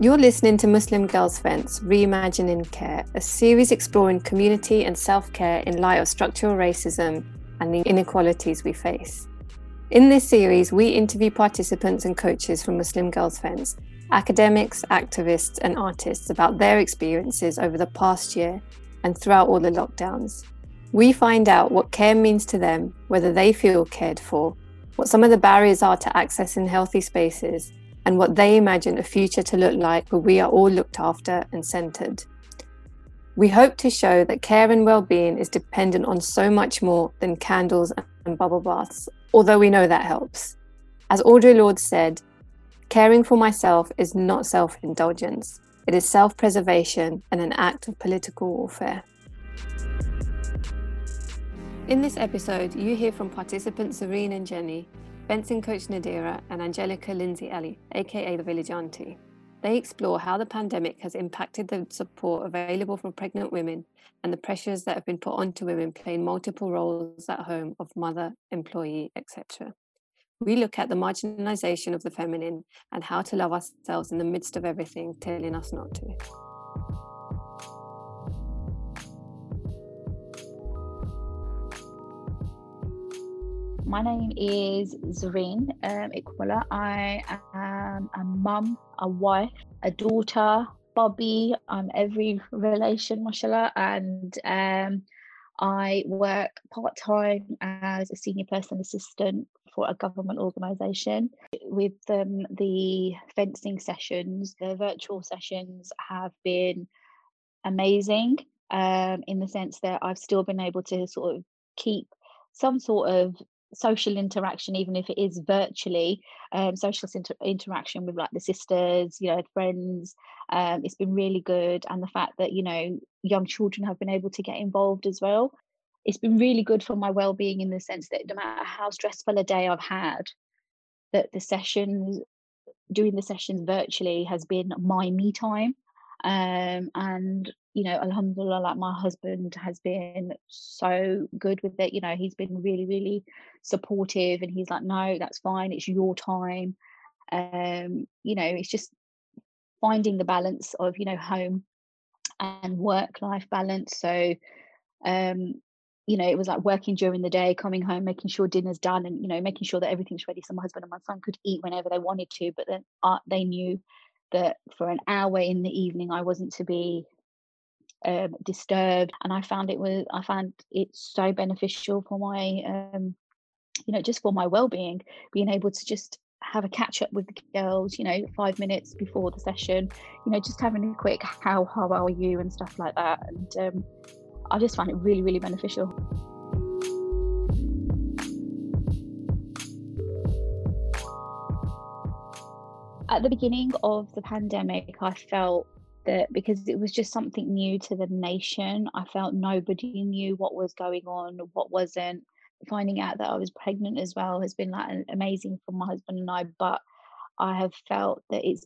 You're listening to Muslim Girls Fence Reimagining Care, a series exploring community and self care in light of structural racism and the inequalities we face. In this series, we interview participants and coaches from Muslim Girls Fence, academics, activists, and artists about their experiences over the past year and throughout all the lockdowns. We find out what care means to them, whether they feel cared for, what some of the barriers are to accessing healthy spaces, and what they imagine a future to look like where we are all looked after and centered. We hope to show that care and well-being is dependent on so much more than candles and bubble baths, although we know that helps. As Audre Lorde said, caring for myself is not self-indulgence. It is self-preservation and an act of political warfare. In this episode, you hear from participants Zareen and Jenny, fencing coach Nadira, and Angelica Lindsey Ali, aka the Village Auntie. They explore how the pandemic has impacted the support available for pregnant women and the pressures that have been put onto women playing multiple roles at home of mother, employee, etc. We look at the marginalization of the feminine and how to love ourselves in the midst of everything telling us not to. My name is Zareen um. I am a mum, a wife, a daughter, bhabhi. I'm every relation, mashallah. And um, I work part time as a senior person assistant for a government organisation. With um, the fencing sessions, the virtual sessions have been amazing um, in the sense that I've still been able to sort of keep some sort of social interaction even if it is virtually um, social inter- interaction with like the sisters you know friends um, it's been really good. And the fact that you know young children have been able to get involved as well it's been really good for my well-being in the sense that no matter how stressful a day i've had that the sessions doing the sessions virtually has been my me time um, and you know, alhamdulillah, like my husband has been so good with it. You know, he's been really, really supportive and he's like, no, that's fine, it's your time. Um, you know, it's just finding the balance of, you know, home and work life balance. So um, you know, it was like working during the day, coming home, making sure dinner's done, and you know, making sure that everything's ready so my husband and my son could eat whenever they wanted to. But then uh, they knew that for an hour in the evening, I wasn't to be um, disturbed and i found it was i found it so beneficial for my um, you know just for my well-being being able to just have a catch up with the girls you know five minutes before the session you know just having a quick how how are you? and stuff like that and um, i just found it really really beneficial at the beginning of the pandemic i felt that because it was just something new to the nation, I felt nobody knew what was going on, what wasn't. Finding out that I was pregnant as well has been like amazing for my husband and I, but I have felt that it's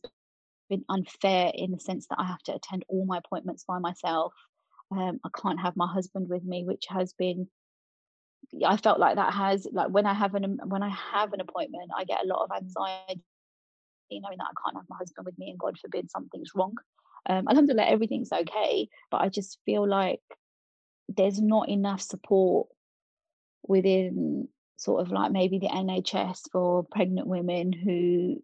been unfair in the sense that I have to attend all my appointments by myself. Um, I can't have my husband with me, which has been I felt like that has like when I have an when I have an appointment, I get a lot of anxiety, knowing that I can't have my husband with me, and God forbid something's wrong. Um, alhamdulillah everything's okay but i just feel like there's not enough support within sort of like maybe the nhs for pregnant women who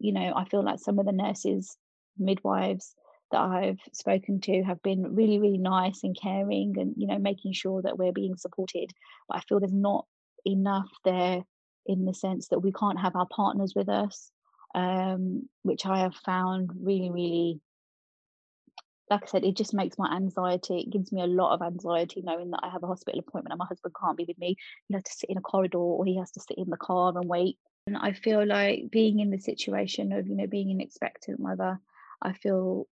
you know i feel like some of the nurses midwives that i've spoken to have been really really nice and caring and you know making sure that we're being supported. But i feel there's not enough there in the sense that we can't have our partners with us um, which i have found really really like I said, it just makes my anxiety, it gives me a lot of anxiety knowing that I have a hospital appointment and my husband can't be with me. He has to sit in a corridor or he has to sit in the car and wait. And I feel like being in the situation of, you know, being an expectant mother, I feel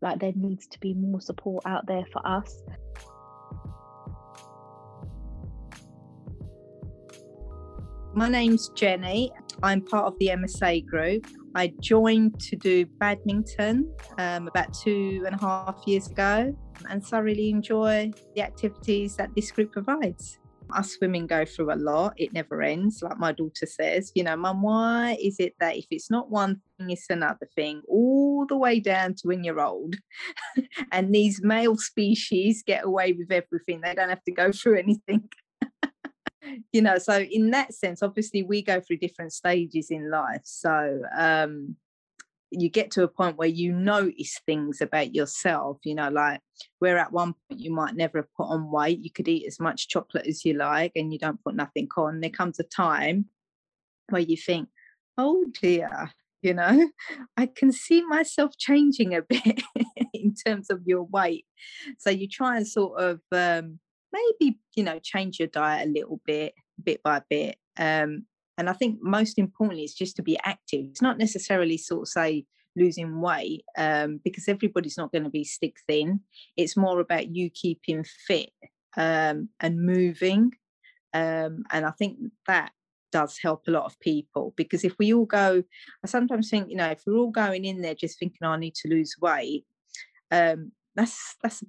like there needs to be more support out there for us. My name's Jenny. I'm part of the MSA group. I joined to do badminton um, about two and a half years ago, and so I really enjoy the activities that this group provides. us women go through a lot. It never ends. Like my daughter says, you know, mum, why is it that if it's not one thing, it's another thing, all the way down to when you're old? and these male species get away with everything. They don't have to go through anything. You know, so in that sense, obviously we go through different stages in life. So um you get to a point where you notice things about yourself, you know, like where at one point you might never have put on weight, you could eat as much chocolate as you like and you don't put nothing on. There comes a time where you think, oh dear, you know, I can see myself changing a bit in terms of your weight. So you try and sort of um, maybe, you know, change your diet a little bit, bit by bit. Um, and I think most importantly, it's just to be active. It's not necessarily sort of say losing weight um, because everybody's not going to be stick thin. It's more about you keeping fit um, and moving. Um, and I think that does help a lot of people because if we all go, I sometimes think, you know, if we're all going in there just thinking, oh, I need to lose weight, um, that's that's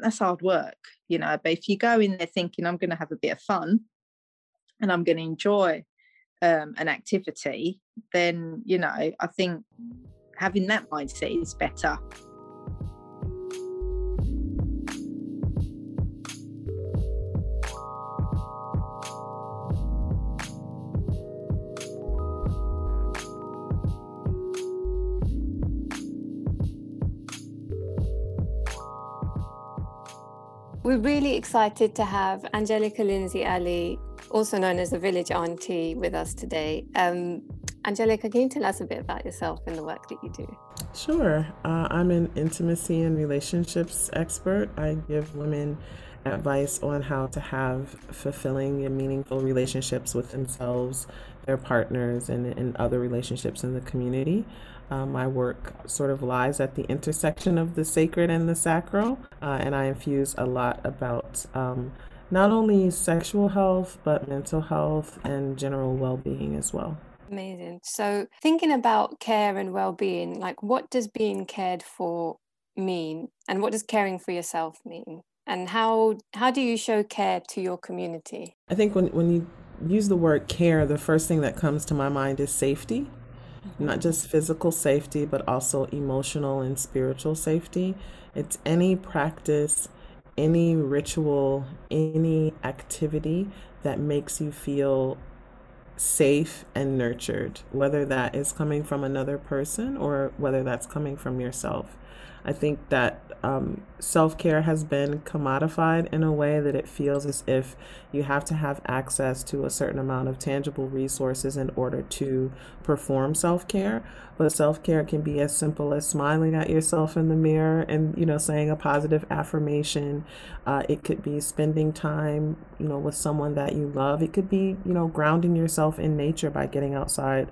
that's hard work, you know. But if you go in there thinking, I'm going to have a bit of fun and I'm going to enjoy um, an activity, then you know I think having that mindset is better. We're really excited to have Angelica Lindsey Ali also known as the village auntie, with us today. Um, Angelica, can you tell us a bit about yourself and the work that you do? Sure. Uh, I'm an intimacy and relationships expert. I give women advice on how to have fulfilling and meaningful relationships with themselves, their partners, and, and other relationships in the community. Uh, my work sort of lies at the intersection of the sacred and the sacral, uh, and I infuse a lot about um, not only sexual health, but mental health and general well being as well. Amazing. So, thinking about care and well being, like what does being cared for mean? And what does caring for yourself mean? And how, how do you show care to your community? I think when, when you use the word care, the first thing that comes to my mind is safety. Not just physical safety, but also emotional and spiritual safety. It's any practice any ritual, any activity that makes you feel safe and nurtured, whether that is coming from another person or whether that's coming from yourself. I think that um, self care has been commodified in a way that it feels as if you have to have access to a certain amount of tangible resources in order to perform self care. But self care can be as simple as smiling at yourself in the mirror and you know saying a positive affirmation. Uh, it could be spending time you know with someone that you love. It could be you know grounding yourself in nature by getting outside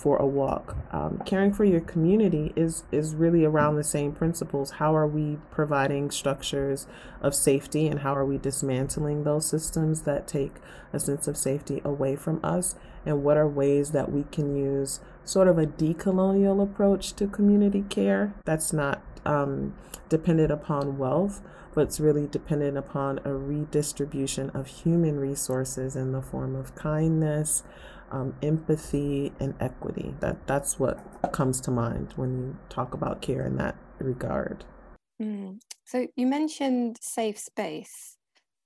for a walk. Um, caring for your community is is really around the same principles. How are we providing structures of safety, and how are we dismantling those systems that take a sense of safety away from us? And what are ways that we can use sort of a decolonial approach to community care that's not um, dependent upon wealth, but it's really dependent upon a redistribution of human resources in the form of kindness, um, empathy, and equity. That that's what comes to mind when you talk about care in that regard. Mm. So you mentioned safe space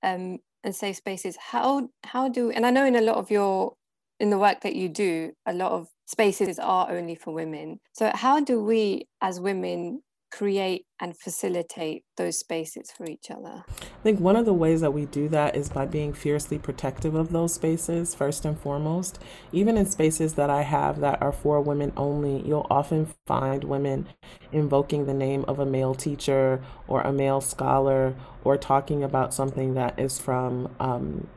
um, and safe spaces. How how do and I know in a lot of your in the work that you do, a lot of spaces are only for women. So how do we as women create and facilitate those spaces for each other? I think one of the ways that we do that is by being fiercely protective of those spaces, first and foremost. Even in spaces that I have that are for women only, you'll often find women invoking the name of a male teacher or a male scholar or talking about something that is from um,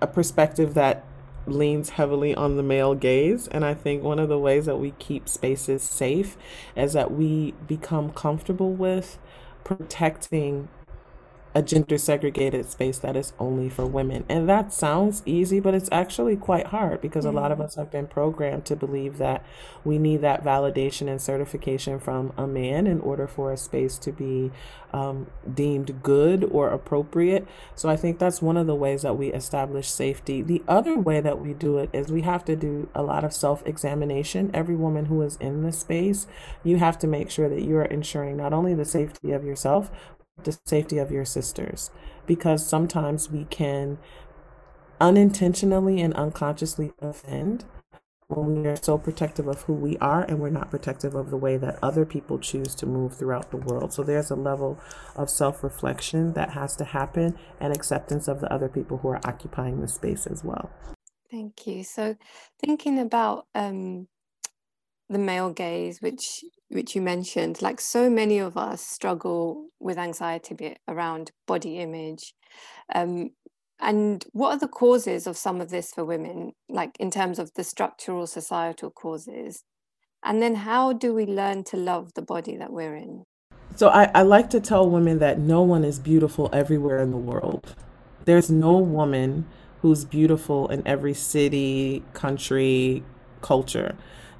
a perspective that leans heavily on the male gaze. And I think one of the ways that we keep spaces safe is that we become comfortable with protecting a gender segregated space that is only for women. And that sounds easy, but it's actually quite hard because a lot of us have been programmed to believe that we need that validation and certification from a man in order for a space to be um, deemed good or appropriate. So I think that's one of the ways that we establish safety. The other way that we do it is we have to do a lot of self examination. Every woman who is in the space, you have to make sure that you are ensuring not only the safety of yourself, the safety of your sisters because sometimes we can unintentionally and unconsciously offend when we are so protective of who we are and we're not protective of the way that other people choose to move throughout the world. So there's a level of self reflection that has to happen and acceptance of the other people who are occupying the space as well. Thank you. So, thinking about um, the male gaze, which which you mentioned, like so many of us struggle with anxiety around body image. Um, and what are the causes of some of this for women, like in terms of the structural societal causes? And then how do we learn to love the body that we're in? So I, I like to tell women that no one is beautiful everywhere in the world. There's no woman who's beautiful in every city, country, culture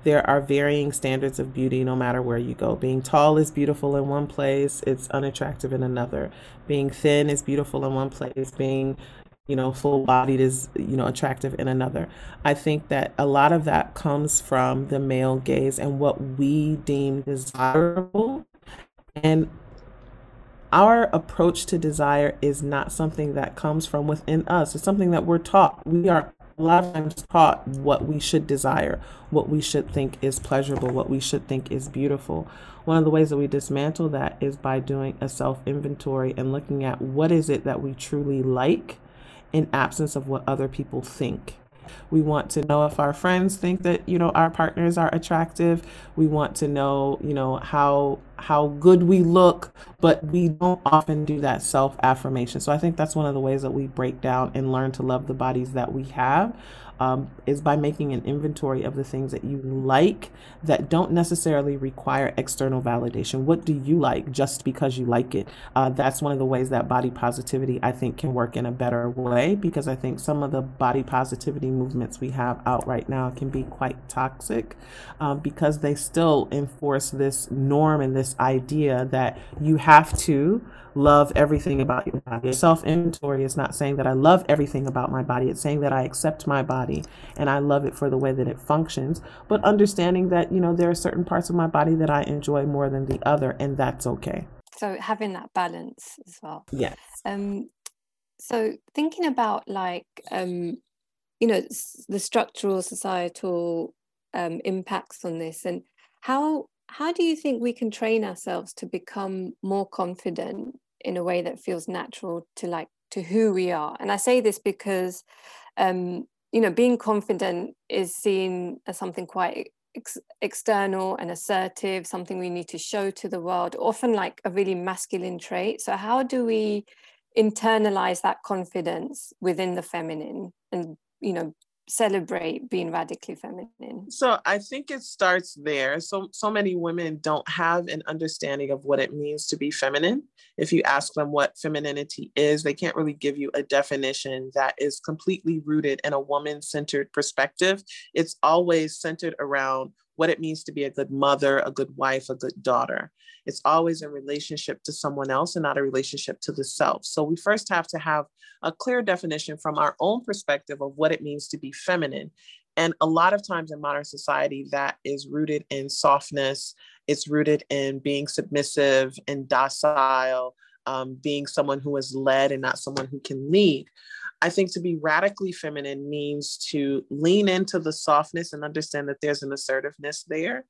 there are varying standards of beauty no matter where you go. Being tall is beautiful in one place, it's unattractive in another. Being thin is beautiful in one place, being you know full bodied is you know attractive in another. I think that a lot of that comes from the male gaze and what we deem desirable and our approach to desire is not something that comes from within us. It's something that we're taught. We are a lot of times taught what we should desire, what we should think is pleasurable, what we should think is beautiful. One of the ways that we dismantle that is by doing a self inventory and looking at what is it that we truly like in absence of what other people think. We want to know if our friends think that, you know, our partners are attractive. We want to know, you know, how how good we look, but we don't often do that self-affirmation. So I think that's one of the ways that we break down and learn to love the bodies that we have um, is by making an inventory of the things that you like that don't necessarily require external validation. What do you like just because you like it? Uh, that's one of the ways that body positivity, I think, can work in a better way because I think some of the body positivity movements we have out right now can be quite toxic um, because they still enforce this norm and this idea that you have to love everything about your body. Self inventory is not saying that I love everything about my body, it's saying that I accept my body and I love it for the way that it functions, but understanding that, you know, there are certain parts of my body that I enjoy more than the other, and that's okay. So having that balance as well. Yes. Um, so thinking about like, um, you know, the structural societal um, impacts on this and how how do you think we can train ourselves to become more confident in a way that feels natural to like to who we are? And i say this because um you know being confident is seen as something quite ex- external and assertive something we need to show to the world often like a really masculine trait. So how do we internalize that confidence within the feminine and you know celebrate being radically feminine. So i think it starts there. So so many women don't have an understanding of what it means to be feminine. If you ask them what femininity is they can't really give you a definition that is completely rooted in a woman centered perspective. It's always centered around what it means to be a good mother, a good wife, a good daughter. It's always in relationship to someone else and not a relationship to the self. So we first have to have a clear definition from our own perspective of what it means to be feminine. And a lot of times in modern society, that is rooted in softness, it's rooted in being submissive and docile, um, being someone who is led and not someone who can lead. I think to be radically feminine means to lean into the softness and understand that there's an assertiveness there.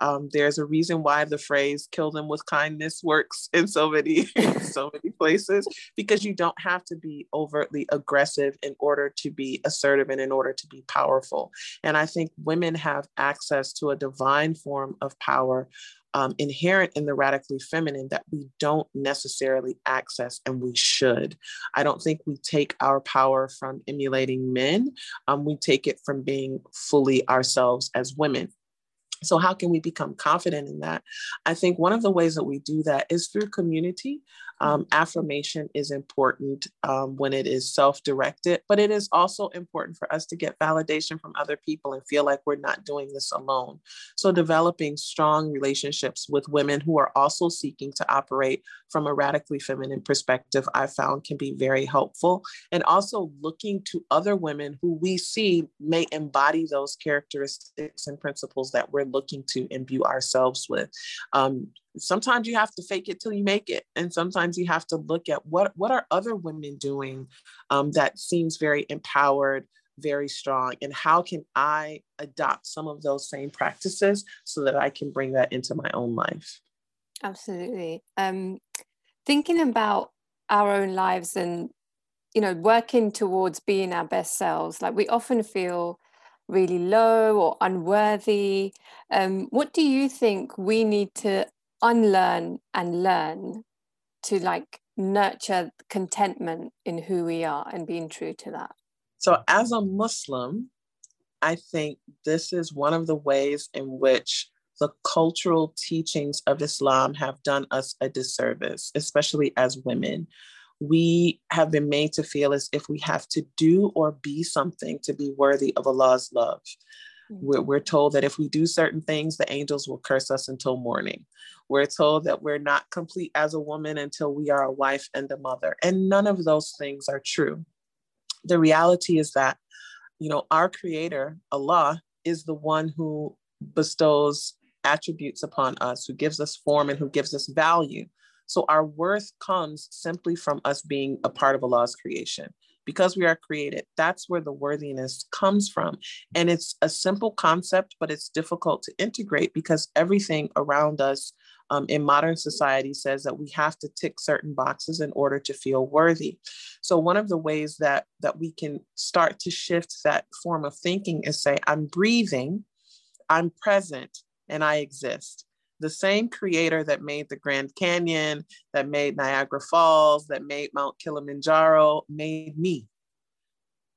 Um, there's a reason why the phrase "kill them with kindness" works in so many, so many places because you don't have to be overtly aggressive in order to be assertive and in order to be powerful. And I think women have access to a divine form of power um, inherent in the radically feminine that we don't necessarily access and we should. I don't think we take our power from emulating men, um, we take it from being fully ourselves as women. So, how can we become confident in that? I think one of the ways that we do that is through community. Um, affirmation is important um, when it is self directed, but it is also important for us to get validation from other people and feel like we're not doing this alone. So, developing strong relationships with women who are also seeking to operate from a radically feminine perspective, I found can be very helpful. And also looking to other women who we see may embody those characteristics and principles that we're looking to imbue ourselves with. Um, sometimes you have to fake it till you make it and sometimes you have to look at what what are other women doing um, that seems very empowered very strong and how can i adopt some of those same practices so that i can bring that into my own life? Absolutely. Um, thinking about our own lives and you know working towards being our best selves like we often feel really low or unworthy. Um, what do you think we need to unlearn and learn to like nurture contentment in who we are and being true to that? So, as a Muslim, I think this is one of the ways in which the cultural teachings of Islam have done us a disservice, especially as women. We have been made to feel as if we have to do or be something to be worthy of Allah's love. We're, we're told that if we do certain things, the angels will curse us until morning. We're told that we're not complete as a woman until we are a wife and a mother. And none of those things are true. The reality is that, you know, our creator, Allah, is the one who bestows attributes upon us, who gives us form and who gives us value. So our worth comes simply from us being a part of Allah's creation because we are created. That's where the worthiness comes from. And it's a simple concept, but it's difficult to integrate because everything around us um, in modern society says that we have to tick certain boxes in order to feel worthy. So one of the ways that that we can start to shift that form of thinking is say, I'm breathing, I'm present, and I exist the same creator that made the Grand Canyon, that made Niagara Falls, that made Mount Kilimanjaro, made me.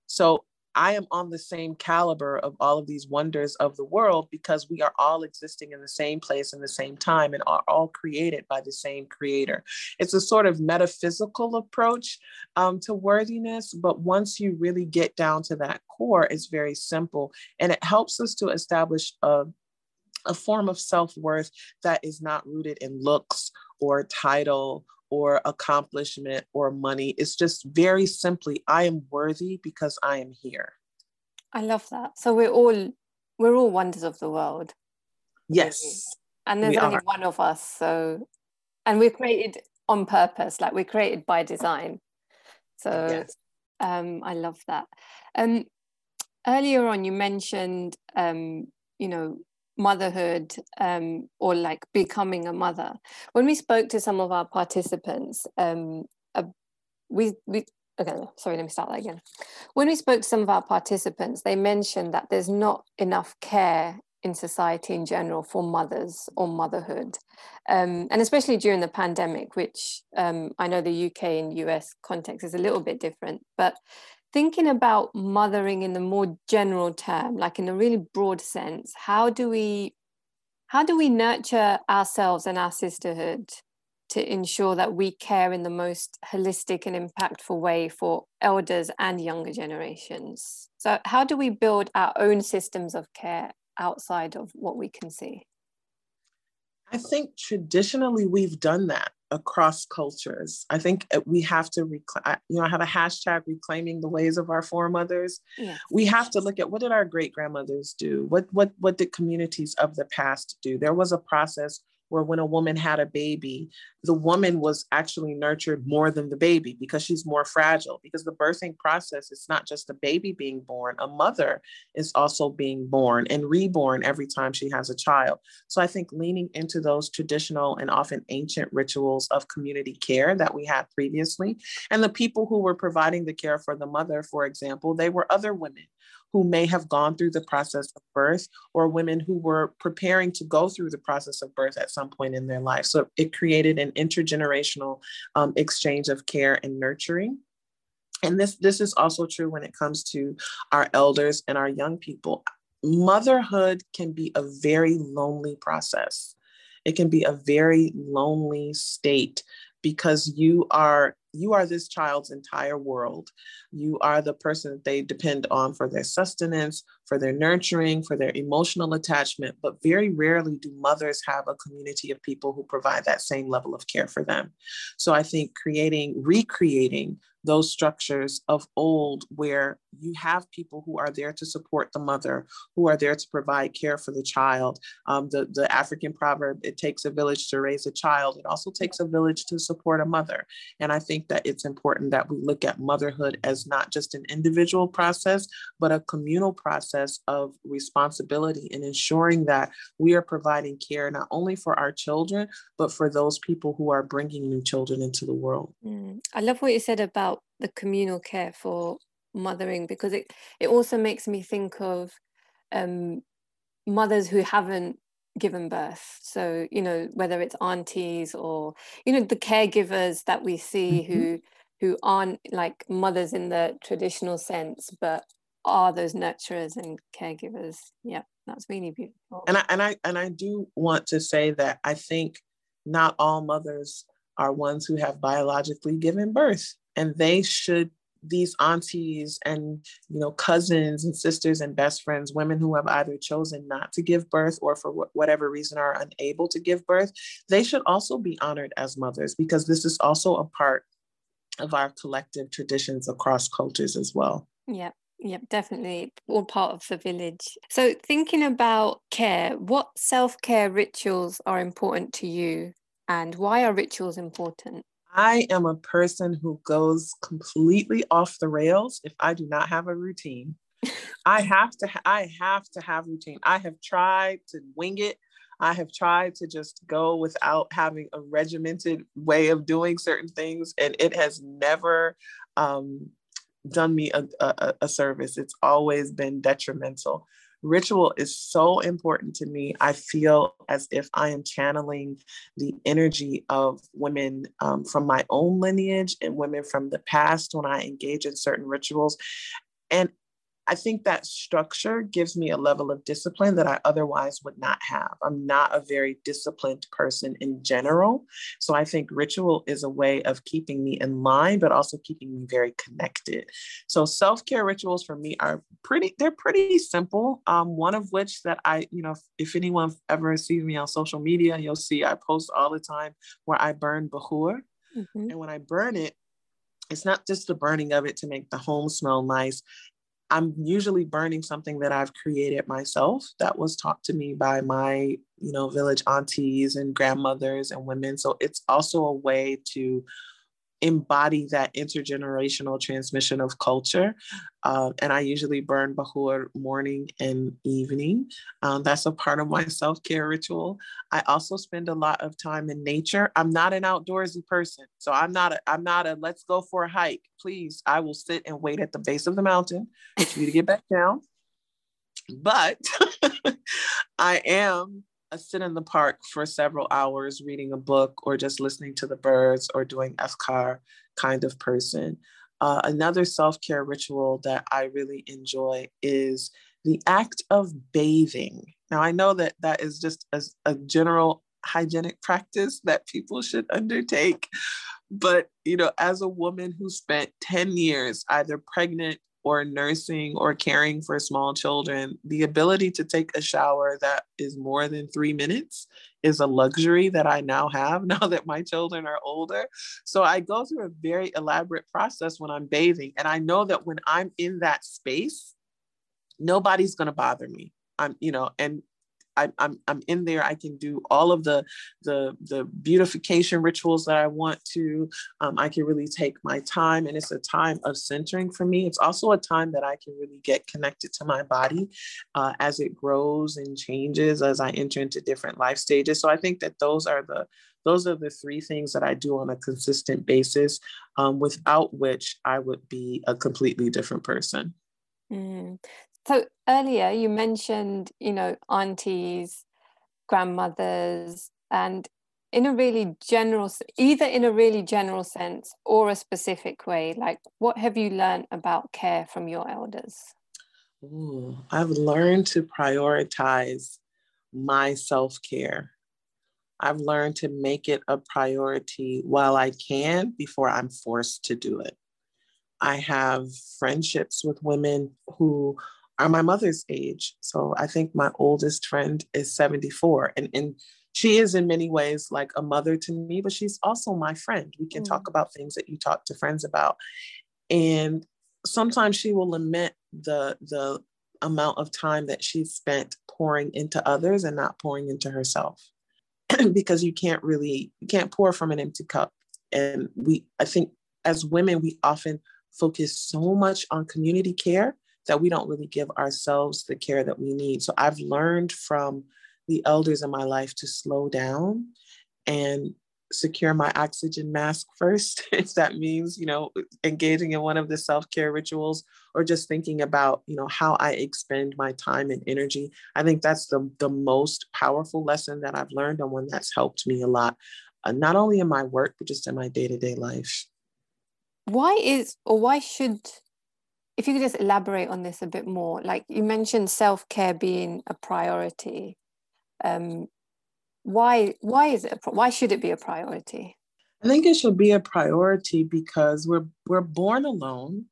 So I am on the same caliber of all of these wonders of the world because we are all existing in the same place in the same time and are all created by the same creator. It's a sort of metaphysical approach um, to worthiness, but once you really get down to that core, it's very simple and it helps us to establish a a form of self worth that is not rooted in looks or title or accomplishment or money. It's just very simply, I am worthy because I am here. I love that. So we're all we're all wonders of the world. Yes. And there's only are. one of us. So and we're created on purpose, like we're created by design. So yes. um I love that. Um earlier on you mentioned um, you know, motherhood um, or like becoming a mother. When we spoke to some of our participants, um, uh, we, we okay, sorry, let me start that again. When we spoke to some of our participants, they mentioned that there's not enough care in society in general for mothers or motherhood. Um, and especially during the pandemic, which um, I know the UK and US context is a little bit different, but thinking about mothering in the more general term like in a really broad sense how do we how do we nurture ourselves and our sisterhood to ensure that we care in the most holistic and impactful way for elders and younger generations? So how do we build our own systems of care outside of what we can see? I think traditionally we've done that across cultures. I think uh, we have to, rec- you know, I have a hashtag reclaiming the ways of our foremothers. We have to look at what did our great grandmothers do? What what what did communities of the past do? There was a process where when a woman had a baby, the woman was actually nurtured more than the baby because she's more fragile. Because the birthing process is not just a baby being born, a mother is also being born and reborn every time she has a child. So I think leaning into those traditional and often ancient rituals of community care that we had previously, and the people who were providing the care for the mother, for example, they were other women who may have gone through the process of birth or women who were preparing to go through the process of birth at some point in their life. So it created an intergenerational um, exchange of care and nurturing. And this, this is also true when it comes to our elders and our young people. Motherhood can be a very lonely process. It can be a very lonely state because you are you are this child's entire world. You are the person that they depend on for their sustenance, for their nurturing, for their emotional attachment. But very rarely do mothers have a community of people who provide that same level of care for them. So I think creating, recreating those structures of old where you have people who are there to support the mother, who are there to provide care for the child. Um, the, the African proverb, it takes a village to raise a child. It also takes a village to support a mother. And I think that it's important that we look at motherhood as not just an individual process, but a communal process of responsibility and ensuring that we are providing care not only for our children, but for those people who are bringing new children into the world. Mm. I love what you said about the communal care for mothering because it, it also makes me think of um, mothers who haven't given birth. So you know whether it's aunties or you know the caregivers that we see mm-hmm. who who aren't like mothers in the traditional sense but are those nurturers and caregivers. Yeah that's really beautiful. And i and i and i do want to say that i think not all mothers are ones who have biologically given birth and they should these aunties and you know cousins and sisters and best friends women who have either chosen not to give birth or for wh- whatever reason are unable to give birth they should also be honored as mothers because this is also a part of our collective traditions across cultures as well. Yeah yeah definitely all part of the village. So thinking about care what self-care rituals are important to you and why are rituals important I am a person who goes completely off the rails if I do not have a routine. I have to I have to have routine. I have tried to wing it. I have tried to just go without having a regimented way of doing certain things, and it has never um, done me a, a, a service. It's always been detrimental ritual is so important to me. I feel as if I am channeling the energy of women um, from my own lineage and women from the past when I engage in certain rituals. And I think that structure gives me a level of discipline that I otherwise would not have. I'm not a very disciplined person in general. So I think ritual is a way of keeping me in line, but also keeping me very connected. So self-care rituals for me are pretty, they're pretty simple. Um, one of which that I, you know, if, if anyone ever sees me on social media, you'll see I post all the time where I burn bahur. Mm-hmm. And when I burn it, it's not just the burning of it to make the home smell nice. I'm usually burning something that I've created myself that was taught to me by my, you know, village aunties and grandmothers and women. So it's also a way to embody that intergenerational transmission of culture. Uh, and I usually burn bahur morning and evening. Um, that's a part of my self care ritual. I also spend a lot of time in nature. I'm not an outdoorsy person, so I'm not. A, I'm not a let's go for a hike. Please, I will sit and wait at the base of the mountain for you to get back down. But I am sit in the park for several hours reading a book or just listening to the birds or doing azkar kind of person. Uh, another self care ritual that I really enjoy is the act of bathing. Now, I know that that is just a, a general hygienic practice that people should undertake. But, you know, as a woman who spent 10 years either pregnant or nursing or caring for small children, the ability to take a shower that is more than three minutes is a luxury that I now have now that my children are older. So I go through a very elaborate process when I'm bathing. And I know that when I'm in that space, nobody's going to bother me. I'm, you know, and I, I'm I'm in there. I can do all of the the the beautification rituals that I want to. Um, I can really take my time, and it's a time of centering for me. It's also a time that I can really get connected to my body uh, as it grows and changes as I enter into different life stages. So I think that those are the those are the three things that I do on a consistent basis, um, without which I would be a completely different person. Mm. So earlier you mentioned, you know, aunties, grandmothers, and in a really general, either in a really general sense or a specific way, like what have you learned about care from your elders? Ooh, I've learned to prioritize my self care. I've learned to make it a priority while I can before I'm forced to do it. I have friendships with women who are my mother's age. So I think my oldest friend is 74. And, and she is in many ways like a mother to me, but she's also my friend. We can mm. talk about things that you talk to friends about. And sometimes she will lament the the amount of time that she spent pouring into others and not pouring into herself. because you can't really you can't pour from an empty cup. And we I think as women, we often focus so much on community care that we don't really give ourselves the care that we need. So I've learned from the elders in my life to slow down and secure my oxygen mask first if that means you know engaging in one of the self-care rituals or just thinking about you know how i expend my time and energy i think that's the, the most powerful lesson that i've learned and one that's helped me a lot uh, not only in my work but just in my day-to-day life why is or why should if you could just elaborate on this a bit more like you mentioned self-care being a priority. Um, why why is it why should it be a priority? I think it should be a priority because we're we're born alone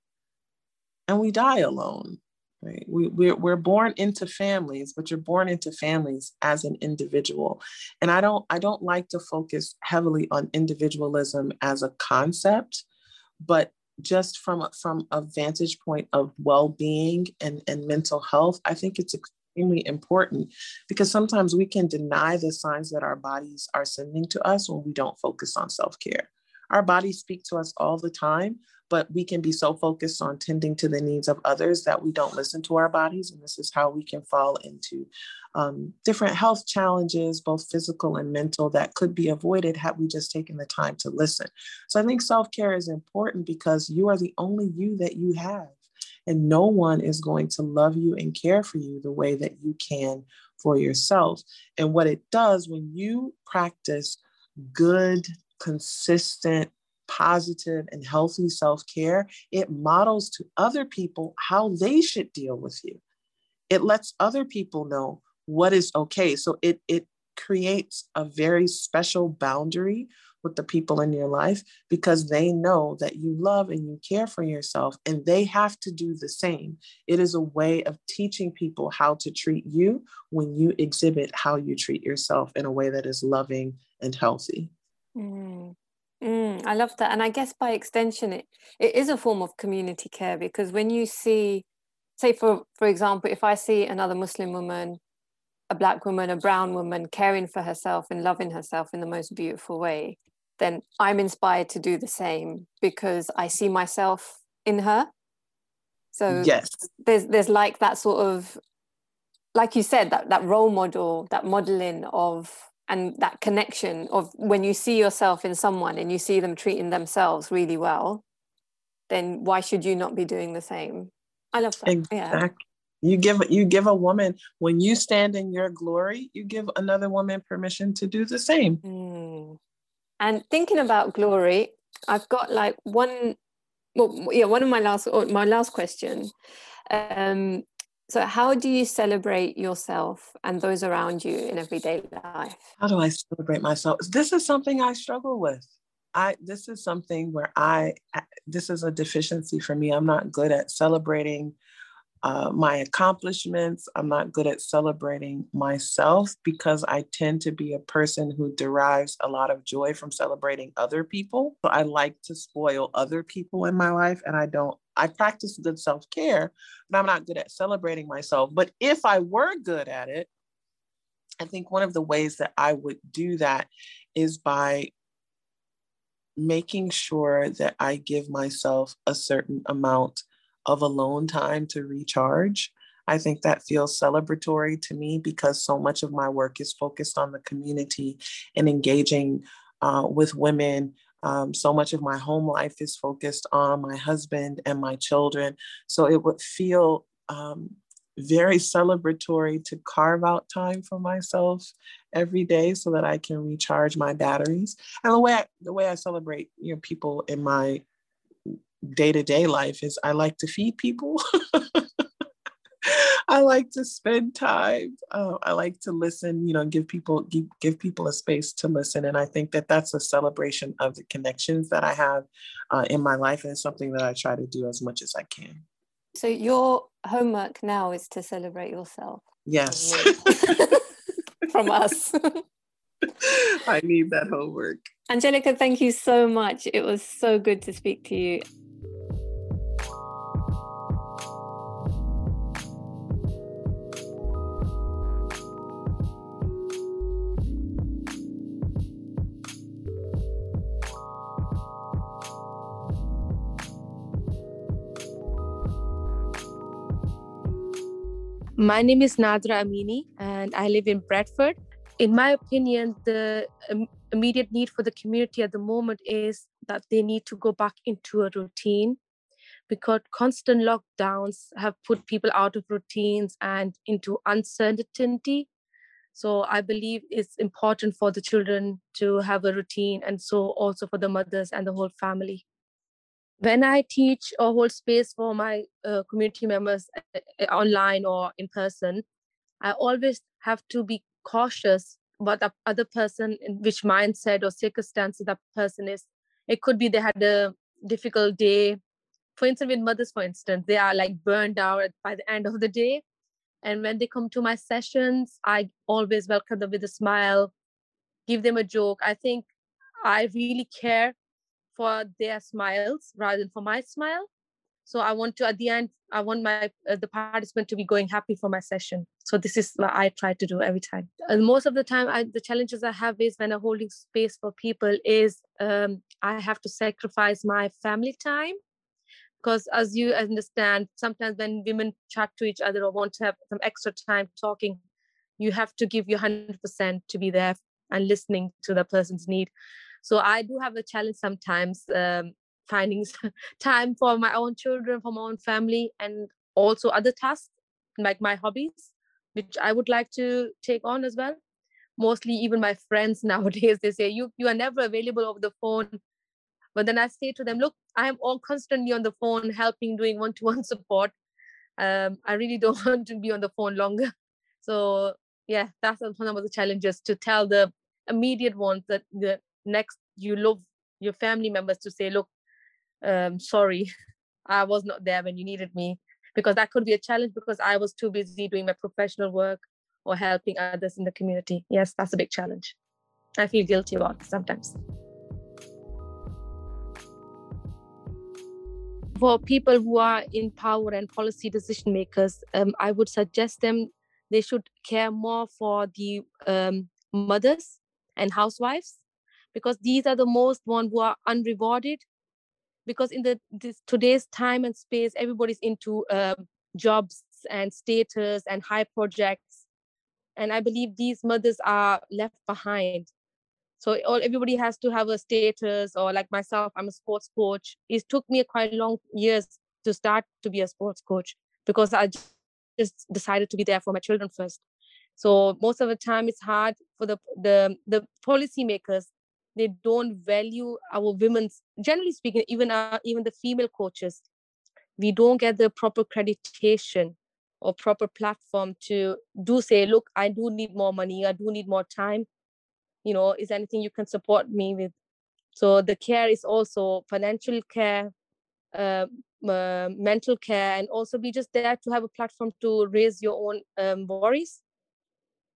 and we die alone right? We, we're, we're born into families but you're born into families as an individual. And i don't i don't like to focus heavily on individualism as a concept but just from from a vantage point of well-being and, and mental health i think it's extremely important because sometimes we can deny the signs that our bodies are sending to us when we don't focus on self-care. Our bodies speak to us all the time but we can be so focused on tending to the needs of others that we don't listen to our bodies and this is how we can fall into um, different health challenges, both physical and mental, that could be avoided had we just taken the time to listen. So I think self care is important because you are the only you that you have. And no one is going to love you and care for you the way that you can for yourself. And what it does when you practice good, consistent, positive, and healthy self care, it models to other people how they should deal with you. It lets other people know what is okay. So it it creates a very special boundary with the people in your life because they know that you love and you care for yourself and they have to do the same. It is a way of teaching people how to treat you when you exhibit how you treat yourself in a way that is loving and healthy. Mm. Mm, I love that. And I guess by extension, it, it is a form of community care because when you see, say, for, for example, if I see another Muslim woman a black woman, a brown woman caring for herself and loving herself in the most beautiful way, then I'm inspired to do the same because I see myself in her. So yes, there's there's like that sort of like you said, that that role model, that modeling of and that connection of when you see yourself in someone and you see them treating themselves really well, then why should you not be doing the same? I love that. Exactly. Yeah. You give you give a woman when you stand in your glory, you give another woman permission to do the same. Mm. And thinking about glory, I've got like one well yeah, one of my last my last question. Um, so how do you celebrate yourself and those around you in everyday life? How do I celebrate myself? This is something I struggle with. I this is something where I this is a deficiency for me. I'm not good at celebrating uh, my accomplishments. I'm not good at celebrating myself because I tend to be a person who derives a lot of joy from celebrating other people. So I like to spoil other people in my life, and I don't. I practice good self care, but I'm not good at celebrating myself. But if I were good at it, I think one of the ways that I would do that is by making sure that I give myself a certain amount of alone time to recharge. I think that feels celebratory to me because so much of my work is focused on the community and engaging uh, with women. Um, so much of my home life is focused on my husband and my children. So it would feel um, very celebratory to carve out time for myself every day so that I can recharge my batteries. And the way I, the way I celebrate, you know, people in my day to day life is I like to feed people. I like to spend time. Uh, I like to listen, you know, give people give, give people a space to listen. And I think that that's a celebration of the connections that I have uh, in my life and something that I try to do as much as I can. So your homework now is to celebrate yourself. Yes. From us. I need that homework. Angelica, thank you so much. It was so good to speak to you. My name is Nadra Amini, and I live in Bradford. In my opinion, the immediate need for the community at the moment is that they need to go back into a routine because constant lockdowns have put people out of routines and into uncertainty. So I believe it's important for the children to have a routine, and so also for the mothers and the whole family when I teach or hold space for my uh, community members uh, uh, online or in person, I always have to be cautious what the other person, in which mindset or circumstances that person is. It could be they had a difficult day. For instance, with mothers, for instance, they are like burned out by the end of the day. And when they come to my sessions, I always welcome them with a smile, give them a joke. I think I really care for their smiles rather than for my smile. So i want to at the end i want my uh, the participant to be going happy for my session. So this is what i try to do every time. And most of the time I, the challenges i have is when i'm holding space for people is um, i have to sacrifice my family time. Because as you understand sometimes when women chat to each other or want to have some extra time talking you have to give your 100% to be there and listening to the person's need so i do have a challenge sometimes um, finding time for my own children for my own family and also other tasks like my hobbies which i would like to take on as well. Mostly even my friends nowadays they say you you are never available over the phone. But then i say to them look i am all constantly on the phone helping doing one-to-one support. Um, i really don't want to be on the phone longer. So yeah that's one of the challenges to tell the immediate ones that the next you love your family members to say look um, sorry i was not there when you needed me because that could be a challenge because i was too busy doing my professional work or helping others in the community. Yes that's a big challenge. I feel guilty about sometimes. For people who are in power and policy decision makers um, i would suggest them they should care more for the um, mothers and housewives because these are the most one who are unrewarded because in the this, today's time and space everybody's into uh, jobs and status and high projects. And i believe these mothers are left behind. So all, everybody has to have a status or like myself i'm a sports coach. It took me quite long years to start to be a sports coach because i just decided to be there for my children first. So most of the time it's hard for the the the policymakers they don't value our women's generally speaking even uh, even the female coaches. We don't get the proper accreditation or proper platform to do say look i do need more money i do need more time. You know is anything you can support me with? So the care is also financial care uh, uh, mental care and also be just there to have a platform to raise your own um, worries.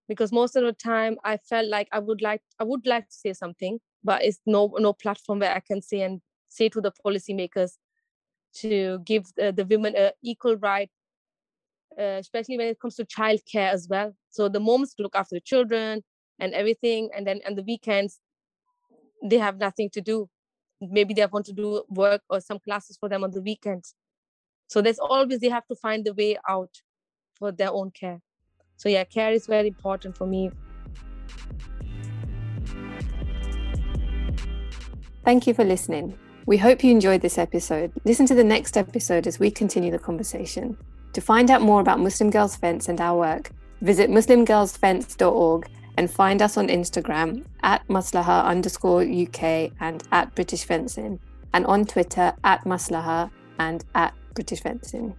Because most of the time i felt like i would like i would like to say something but it's no no platform where I can say and say to the policymakers to give the, the women a equal right, uh, especially when it comes to childcare as well. So the moms look after the children and everything, and then on the weekends they have nothing to do. Maybe they want to do work or some classes for them on the weekends. So there's always they have to find the way out for their own care. So yeah, care is very important for me. Thank you for listening. We hope you enjoyed this episode. Listen to the next episode as we continue the conversation. To find out more about Muslim Girls Fence and our work, visit muslimgirlsfence.org and find us on Instagram at maslaha underscore UK and at British Fencing, and on Twitter at maslaha and at British Fencing.